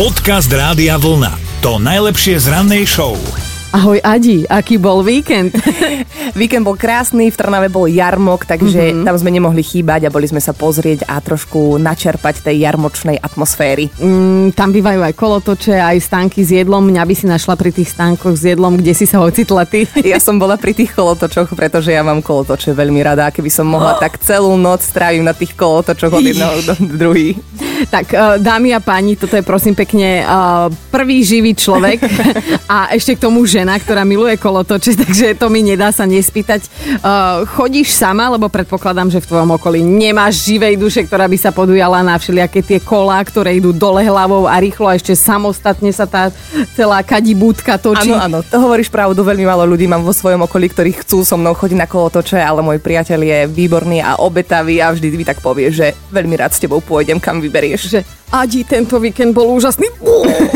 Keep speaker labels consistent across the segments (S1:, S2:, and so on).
S1: Podcast Rádia Vlna. To najlepšie z rannej show.
S2: Ahoj Adi, aký bol víkend?
S3: Víkend bol krásny, v Trnave bol jarmok, takže
S2: Mhm.
S3: mm-hmm. tam sme nemohli chýbať a boli sme sa pozrieť a trošku načerpať tej jarmočnej atmosféry.
S2: Mm, tam bývajú aj kolotoče, aj stánky s jedlom. Mňa by si našla pri tých stánkoch s jedlom, kde si sa ocitla ty.
S3: Ja som bola pri tých kolotočoch, pretože ja mám kolotoče veľmi rada. A Keby som mohla, tak celú noc strávim na tých kolotočoch od jedného do druhý.
S2: Tak, eh, dámy a páni, toto je prosím pekne eh, prvý živý človek a ešte k tomu žena, ktorá miluje kolotoče, takže to mi nedá sa nespýtať. Eh, Chodíš sama, lebo predpokladám, že v tvojom okolí nemáš živej duše, ktorá by sa podujala na všelijaké tie kolá, ktoré idú dole hlavou a rýchlo a ešte samostatne sa tá celá kadibúdka točí.
S3: Áno, áno, to hovoríš pravdu, veľmi málo ľudí mám vo svojom okolí, ktorí chcú so mnou chodiť na kolotoče, ale môj priateľ je výborný a obetavý a vždy mi tak povie, že veľmi rád s tebou pôjdem, kam vyberieš.
S2: že Adi, tento víkend bol úžasný.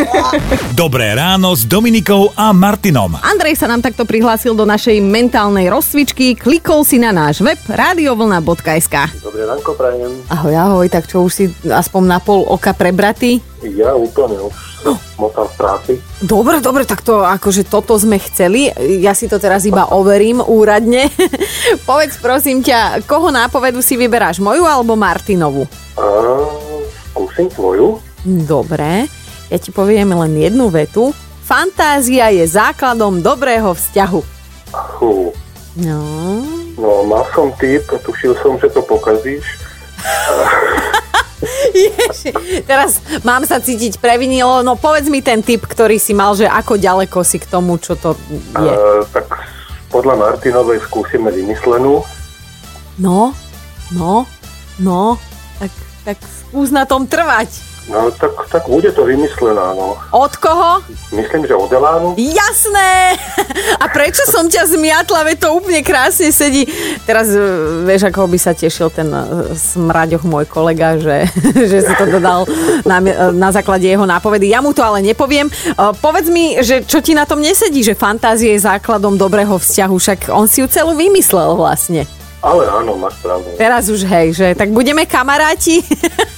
S1: Dobré ráno s Dominikou a Martinom.
S2: Andrej sa nám takto prihlásil do našej mentálnej rozcvičky, klikol si na náš web radiovlna.sk.
S4: Dobré ránko prajem.
S2: Ahoj, ahoj, tak čo už si aspoň na pol oka prebratý?
S4: Ja úplne už som motal v práci.
S2: Dobre, dobre, tak to akože toto sme chceli. Ja si to teraz iba overím úradne. Povedz prosím ťa, koho nápovedu si vyberáš, moju alebo Martinovu?
S4: A skúsim tvoju.
S2: Dobre, ja ti poviem len jednu vetu. Fantázia je základom dobrého vzťahu.
S4: Hú.
S2: No,
S4: No, mal som typ, tušil som, že to pokazíš.
S2: Ježi, teraz mám sa cítiť previnilo. No povedz mi ten typ, ktorý si mal, že ako ďaleko si k tomu, čo to je.
S4: A, tak podľa Martinovej skúsime vymyslenú.
S2: No, no, no, tak, tak skús na tom trvať.
S4: No, tak, tak bude to vymyslená, no.
S2: Od koho?
S4: Myslím, že od Elánu.
S2: Jasné! A prečo som ťa zmiatla, veď to úplne krásne sedí. Teraz e, vieš, ako by sa tešil ten e, smraďoch môj kolega, že, že si to dodal na, na základe jeho nápovedy. Ja mu to ale nepoviem. E, Povedz mi, že čo ti na tom nesedí, že fantázie je základom dobrého vzťahu, však on si ju celú vymyslel vlastne.
S4: Ale áno, máš pravdu.
S2: Teraz už hej, že tak budeme kamaráti.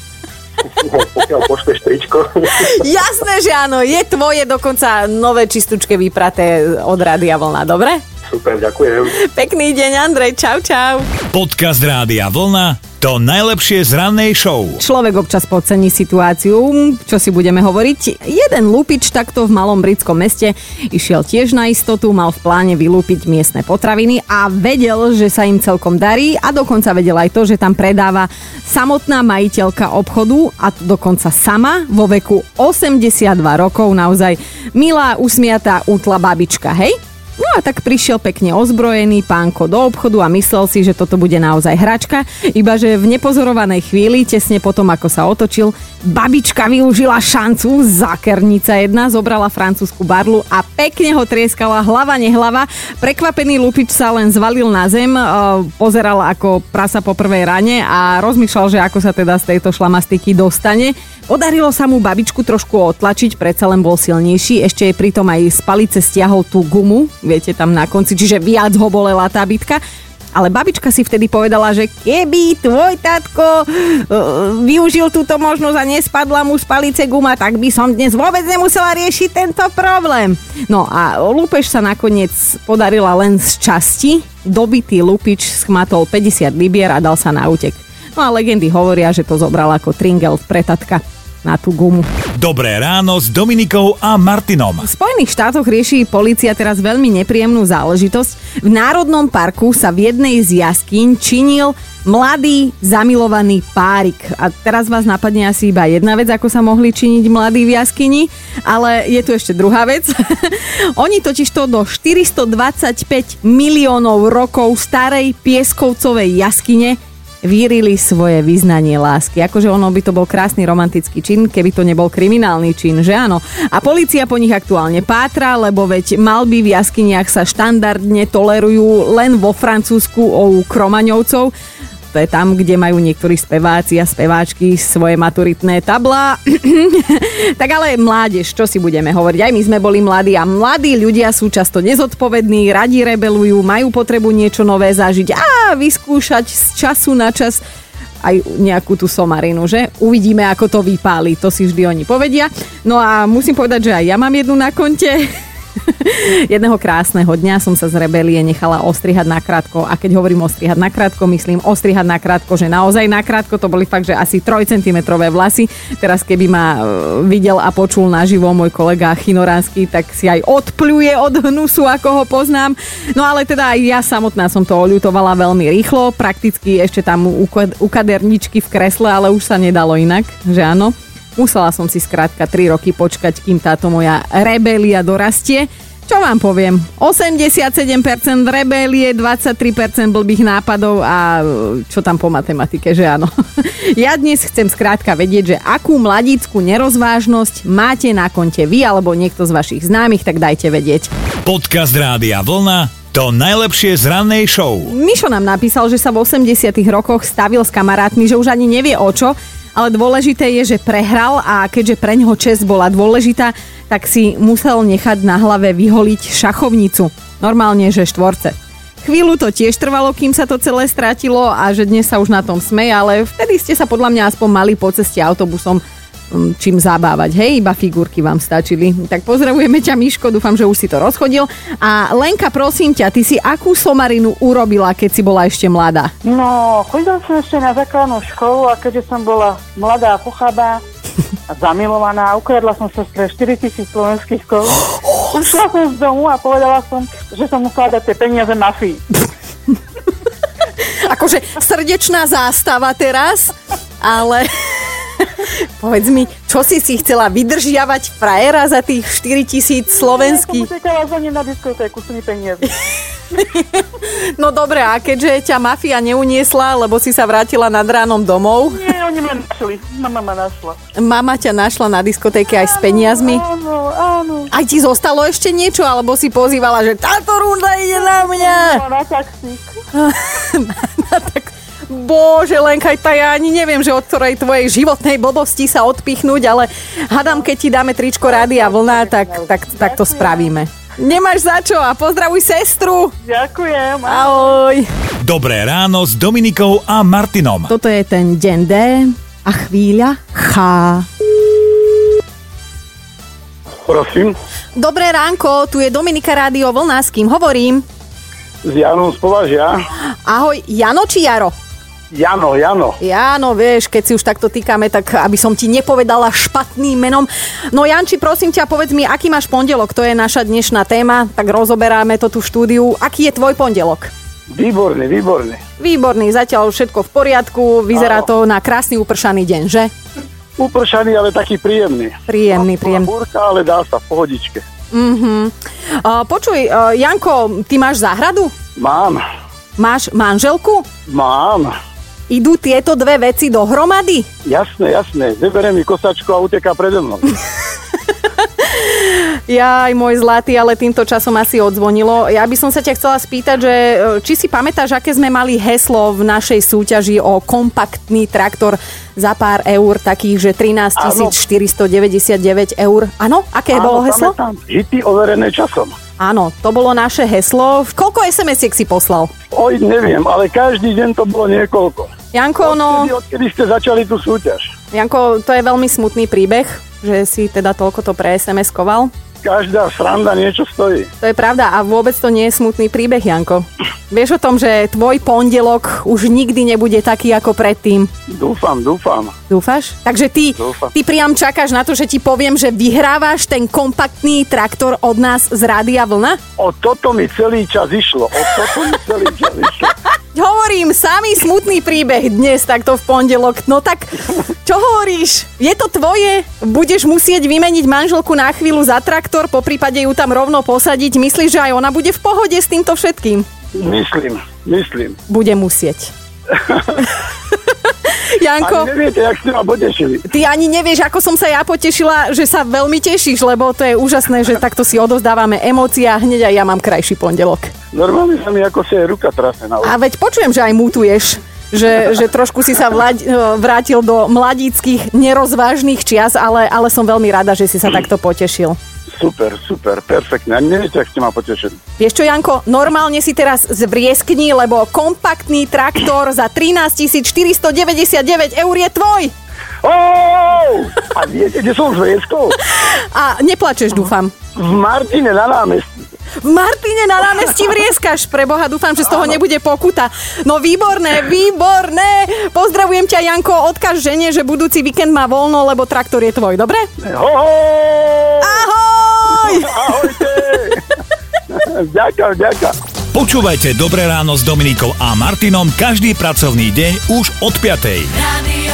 S4: Pokiaľ pošleš tričko.
S2: Jasné, že áno, je tvoje dokonca nové čistučke vypraté od Rádia Vlna, dobre?
S4: Super, ďakujem.
S2: Pekný deň, Andrej, čau, čau.
S1: Podcast Rádia Vlna. To najlepšie z rannej show.
S2: Človek občas podcení situáciu, čo si budeme hovoriť. Jeden lupič takto v malom britskom meste išiel tiež na istotu, mal v pláne vylúpiť miestne potraviny a vedel, že sa im celkom darí a dokonca vedel aj to, že tam predáva samotná majiteľka obchodu a dokonca sama vo veku 82 rokov, naozaj milá, usmiatá, útla babička, hej? No a tak prišiel pekne ozbrojený pánko do obchodu a myslel si, že toto bude naozaj hračka, iba že v nepozorovanej chvíli, tesne potom ako sa otočil, babička využila šancu, zákernica jedna, zobrala francúzsku barlu a pekne ho trieskala hlava nehlava. Prekvapený lupič sa len zvalil na zem, e, pozeral ako prasa po prvej rane a rozmýšľal, že ako sa teda z tejto šlamastiky dostane. Podarilo sa mu babičku trošku otlačiť, predsa len bol silnejší, ešte jej pritom aj z palice stiahol tú gumu, viete, tam na konci, čiže viac ho bolela tá bitka. Ale babička si vtedy povedala, že keby tvoj tatko uh, využil túto možnosť a nespadla mu z palice guma, tak by som dnes vôbec nemusela riešiť tento problém. No a lúpež sa nakoniec podarila len z časti. Dobitý lupič schmatol 50 libier a dal sa na útek. No a legendy hovoria, že to zobral ako tringel v pretatka na tú gumu.
S1: Dobré ráno s Dominikou a Martinom.
S2: V Spojených štátoch rieši policia teraz veľmi nepríjemnú záležitosť. V Národnom parku sa v jednej z jaskýň činil mladý zamilovaný párik. A teraz vás napadne asi iba jedna vec, ako sa mohli činiť mladí v jaskyni, ale je tu ešte druhá vec. Oni totiž to do 425 miliónov rokov starej pieskovcovej jaskyne vyrili svoje vyznanie lásky. Akože ono by to bol krásny romantický čin, keby to nebol kriminálny čin, že áno. A policia po nich aktuálne pátra, lebo veď malby v jaskyniach sa štandardne tolerujú len vo Francúzsku u Kromaňovcov. Je tam, kde majú niektorí speváci a speváčky svoje maturitné tabla. tak ale mládež, čo si budeme hovoriť? Aj my sme boli mladí a mladí ľudia sú často nezodpovední, radi rebelujú, majú potrebu niečo nové zažiť a vyskúšať z času na čas aj nejakú tú somarinu, že? Uvidíme, ako to vypáli, to si vždy oni povedia. No a musím povedať, že aj ja mám jednu na konte. Jedného krásneho dňa som sa z rebelie nechala ostrihať nakrátko. A keď hovorím ostrihať nakrátko, myslím ostrihať nakrátko, že naozaj nakrátko. To boli fakt, že asi 3 cm vlasy. Teraz keby ma e, videl a počul naživo môj kolega Chinoránsky, tak si aj odpluje od hnusu, ako ho poznám. No ale teda aj ja samotná som to oľutovala veľmi rýchlo. Prakticky ešte tam u kaderničky v kresle, ale už sa nedalo inak, že áno. Musela som si skrátka 3 roky počkať, kým táto moja rebelia dorastie. Čo vám poviem? 87% rebélie, 23% blbých nápadov a čo tam po matematike, že áno. Ja dnes chcem skrátka vedieť, že akú mladícku nerozvážnosť máte na konte vy alebo niekto z vašich známych, tak dajte vedieť.
S1: Podcast Rádia Vlna to najlepšie z rannej show.
S2: Mišo nám napísal, že sa v 80 rokoch stavil s kamarátmi, že už ani nevie o čo, ale dôležité je, že prehral a keďže pre ňoho čest bola dôležitá, tak si musel nechať na hlave vyholiť šachovnicu. Normálne, že štvorce. Chvíľu to tiež trvalo, kým sa to celé strátilo a že dnes sa už na tom smeje, ale vtedy ste sa podľa mňa aspoň mali po ceste autobusom čím zabávať. Hej, iba figurky vám stačili. Tak pozdravujeme ťa, Miško, dúfam, že už si to rozchodil. A Lenka, prosím ťa, ty si akú somarinu urobila, keď si bola ešte mladá?
S5: No, chodila som ešte na základnú školu a keďže som bola mladá a pochabá, a zamilovaná, ukradla som sa pre 4 tisíc slovenských korún. Ušla som z domu a povedala som, že som musela dať tie peniaze mafii.
S2: akože srdečná zástava teraz, ale Povedz mi, čo si si chcela vydržiavať frajera za tých 4 tisíc slovenských?
S5: Nie, som za na diskotéku s peniazy.
S2: no dobre, a keďže ťa mafia neuniesla, lebo si sa vrátila nad ránom domov?
S5: Nie, oni ma našli. Mama ma našla.
S2: Mama ťa našla na diskotéke aj s peniazmi?
S5: Áno, áno.
S2: Aj ti zostalo ešte niečo, alebo si pozývala, že táto runda ide na mňa?
S5: No, na taxík.
S2: na, na tak Bože, Lenka, tá ja ani neviem, že od ktorej tvojej životnej blbosti sa odpichnúť, ale hadám, keď ti dáme tričko rády a vlna, tak, tak, tak to spravíme. Nemáš za čo a pozdravuj sestru.
S5: Ďakujem.
S2: Ahoj.
S1: Dobré ráno s Dominikou a Martinom.
S2: Toto je ten deň D a chvíľa Ch.
S4: Prosím.
S2: Dobré ránko, tu je Dominika Rádio Vlna, s kým hovorím?
S4: S Janom z Považia.
S2: Ahoj, Jano či Jaro?
S4: Jano, Jano.
S2: Jano, vieš, keď si už takto týkame, tak aby som ti nepovedala špatným menom. No Janči, prosím ťa, povedz mi, aký máš pondelok? To je naša dnešná téma, tak rozoberáme to tu štúdiu. Aký je tvoj pondelok?
S4: Výborný, výborný.
S2: Výborný, zatiaľ všetko v poriadku, vyzerá Áno. to na krásny upršaný deň, že?
S4: Upršaný, ale taký príjemný.
S2: Príjemný, príjemný.
S4: Búrka, ale dá sa v pohodičke.
S2: Uh-huh. Uh, počuj, uh, Janko, ty máš záhradu?
S4: Mám.
S2: Máš manželku?
S4: Mám.
S2: Idú tieto dve veci dohromady?
S4: Jasné, jasné. Zeberie mi kosačku a uteká predo mnou.
S2: Ja aj môj zlatý, ale týmto časom asi odzvonilo. Ja by som sa ťa chcela spýtať, že e, či si pamätáš, aké sme mali heslo v našej súťaži o kompaktný traktor za pár eur, takých, že 13 499 eur. Áno, aké Áno, bolo heslo?
S4: Hity overené časom.
S2: Áno, to bolo naše heslo. Koľko SMS-iek si poslal?
S4: Oj, neviem, ale každý deň to bolo niekoľko.
S2: Janko, no...
S4: Odkedy, odkedy ste začali tú súťaž?
S2: Janko, to je veľmi smutný príbeh, že si teda toľko to pre SMS-koval
S4: každá sranda niečo stojí.
S2: To je pravda a vôbec to nie je smutný príbeh, Janko. Vieš o tom, že tvoj pondelok už nikdy nebude taký ako predtým?
S4: Dúfam, dúfam.
S2: Dúfaš? Takže ty, Dúfam. ty priam čakáš na to, že ti poviem, že vyhrávaš ten kompaktný traktor od nás z Rádia Vlna?
S4: O toto mi celý čas išlo. O toto mi celý čas išlo.
S2: Hovorím, samý smutný príbeh dnes takto v pondelok. No tak, čo hovoríš? Je to tvoje? Budeš musieť vymeniť manželku na chvíľu za traktor, po prípade ju tam rovno posadiť. Myslíš, že aj ona bude v pohode s týmto všetkým?
S4: Myslím, myslím.
S2: Bude musieť. Janko.
S4: Ani neviete, jak ste ma potešili.
S2: Ty ani nevieš, ako som sa ja potešila, že sa veľmi tešíš, lebo to je úžasné, že takto si odozdávame emócie a hneď aj ja mám krajší pondelok.
S4: Normálne sa mi ako si ruka trasne na
S2: A veď počujem, že aj mutuješ. Že, že trošku si sa vlaď, vrátil do mladíckých nerozvážnych čias, ale, ale som veľmi rada, že si sa takto potešil.
S6: Super, super, perfektne. A neviete, ak ste ma potešili.
S2: Vieš čo, Janko, normálne si teraz zvrieskni, lebo kompaktný traktor za 13 499 eur je tvoj.
S6: Oh! A viete, kde som s Vrieskou?
S2: A neplačeš, dúfam.
S6: V Martine na námestí.
S2: V Martine na námestí vrieskaš. Pre Boha, dúfam, že z toho nebude pokuta. No výborné, výborné. Pozdravujem ťa, Janko. Odkaž žene, že budúci víkend má voľno, lebo traktor je tvoj, dobre?
S6: Ho, ho!
S2: Ahoj!
S6: Ahojte! Ďakujem, ďakujem.
S1: Počúvajte Dobré ráno s Dominikou a Martinom každý pracovný deň už od 5.
S7: Radio